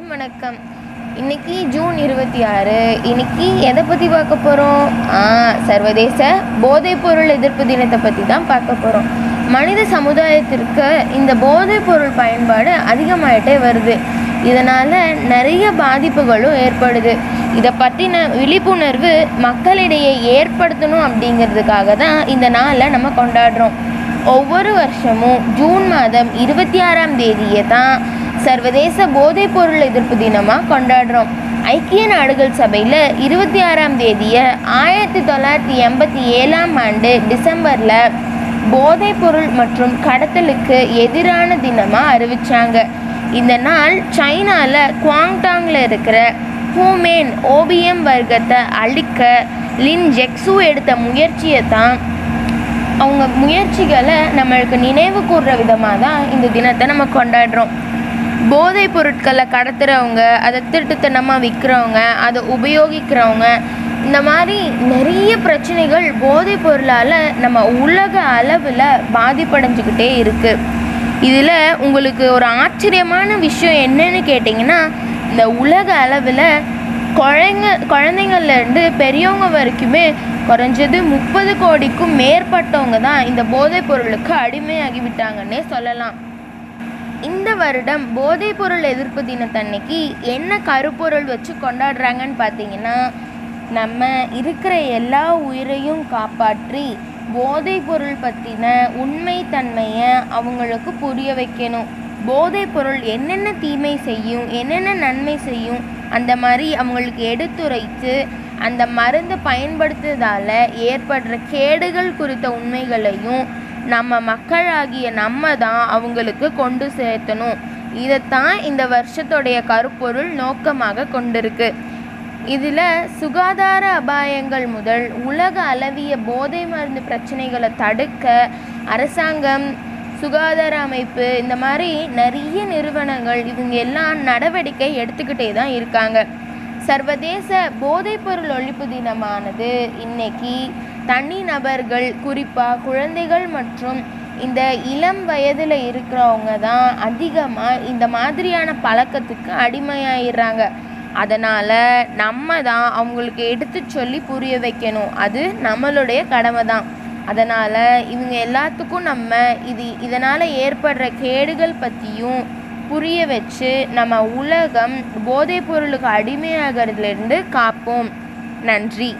வணக்கம். இன்னைக்கு ஜூன் இருபத்தி ஆறு. இன்னைக்கு எதை பற்றி பார்க்க போகிறோம் சர்வதேச போதைப்பொருள் எதிர்ப்பு தினத்தை பற்றி தான் பார்க்க போகிறோம் மனித சமுதாயத்திற்கு இந்த போதைப்பொருள் பயன்பாடு அதிகமாயிட்டே வருது. இதனால் நிறைய பாதிப்புகளும் ஏற்படுது. இதை பற்றின விழிப்புணர்வு மக்களிடையே ஏற்படுத்தணும் அப்படிங்கிறதுக்காக தான் இந்த நாளை நம்ம கொண்டாடுறோம். ஒவ்வொரு வருஷமும் ஜூன் மாதம் இருபத்தி ஆறாம் தேதியை தான் சர்வதேச போதைப்பொருள் எதிர்ப்பு தினமாக கொண்டாடுறோம். ஐக்கிய நாடுகள் சபையில் இருபத்தி ஆறாம் தேதியை ஆயிரத்தி தொள்ளாயிரத்தி எண்பத்தி ஏழாம் ஆண்டு டிசம்பரில் போதைப்பொருள் மற்றும் கடத்தலுக்கு எதிரான தினமாக அறிவித்தாங்க இந்த நாள் சைனாவில் குவாங்டாங்கில் இருக்கிற ஹூமேன் ஓபிஎம் வர்க்கத்தை அழிக்க லின் ஜெக்ஸு எடுத்த முயற்சியை தான் அவங்க முயற்சிகளை நம்மளுக்கு நினைவு கூர்ற விதமாக தான் இந்த தினத்தை நம்ம கொண்டாடுறோம். போதைப் பொருட்களை கடத்துகிறவங்க அதை திருட்டுத்தனமாக விற்கிறவங்க அதை உபயோகிக்கிறவங்க இந்த மாதிரி நிறைய பிரச்சனைகள் போதைப் பொருளால் நம்ம உலக அளவில் பாதிப்படைஞ்சுக்கிட்டே இருக்குது இதில் உங்களுக்கு ஒரு ஆச்சரியமான விஷயம் என்னன்னு கேட்டிங்கன்னா இந்த உலக அளவில் குழந்தை குழந்தைங்கள்லேருந்து பெரியவங்க வரைக்குமே குறைஞ்சது முப்பது கோடிக்கும் மேற்பட்டவங்க தான் இந்த போதைப் பொருளுக்கு அடிமையாகி விட்டாங்கன்னே சொல்லலாம். இந்த வருடம் போதைப்பொருள் எதிர்ப்பு தினத்தன்னைக்கு என்ன கருப்பொருள் வச்சு கொண்டாடுறாங்கன்னு பார்த்தீங்கன்னா நம்ம இருக்கிற எல்லா உயிரையும் காப்பாற்றி போதைப்பொருள் பற்றின உண்மைத்தன்மையை அவங்களுக்கு புரிய வைக்கணும். போதைப்பொருள் என்னென்ன தீமை செய்யும் என்னென்ன நன்மை செய்யும் அந்த மாதிரி அவங்களுக்கு எடுத்துரைத்து அந்த மருந்து பயன்படுத்துறதால ஏற்படுற கேடுகள் குறித்த உண்மைகளையும் நம்ம மக்களாகிய நம்ம தான் அவங்களுக்கு கொண்டு சேர்த்தணும். இதைத்தான் இந்த வருஷத்துடைய கருப்பொருள் நோக்கமாக கொண்டிருக்கு. இதில் சுகாதார அபாயங்கள் முதல் உலக அளவிய போதை மருந்து பிரச்சனைகளை தடுக்க அரசாங்கம் சுகாதார அமைப்பு இந்த மாதிரி நிறைய நிறுவனங்கள் இவங்க எல்லாம் நடவடிக்கை எடுத்துக்கிட்டே தான் இருக்காங்க. சர்வதேச போதைப்பொருள் ஒழிப்பு தினமானது இன்னைக்கு தனி நபர்கள் குறிப்பாக குழந்தைகள் மற்றும் இந்த இளம் வயதில் இருக்கிறவங்க தான் அதிகமாக இந்த மாதிரியான பழக்கத்துக்கு அடிமையாயிடுறாங்க. அதனால் நம்ம தான் அவங்களுக்கு எடுத்து சொல்லி புரிய வைக்கணும். அது நம்மளுடைய கடமை தான். அதனால் இவங்க எல்லாத்துக்கும் நம்ம இது இதனால் ஏற்படுற கேடுகள் பற்றியும் புரிய வச்சு நம்ம உலகம் போதைப் பொருளுக்கு அடிமையாகிறதுலேருந்து காப்போம். நன்றி.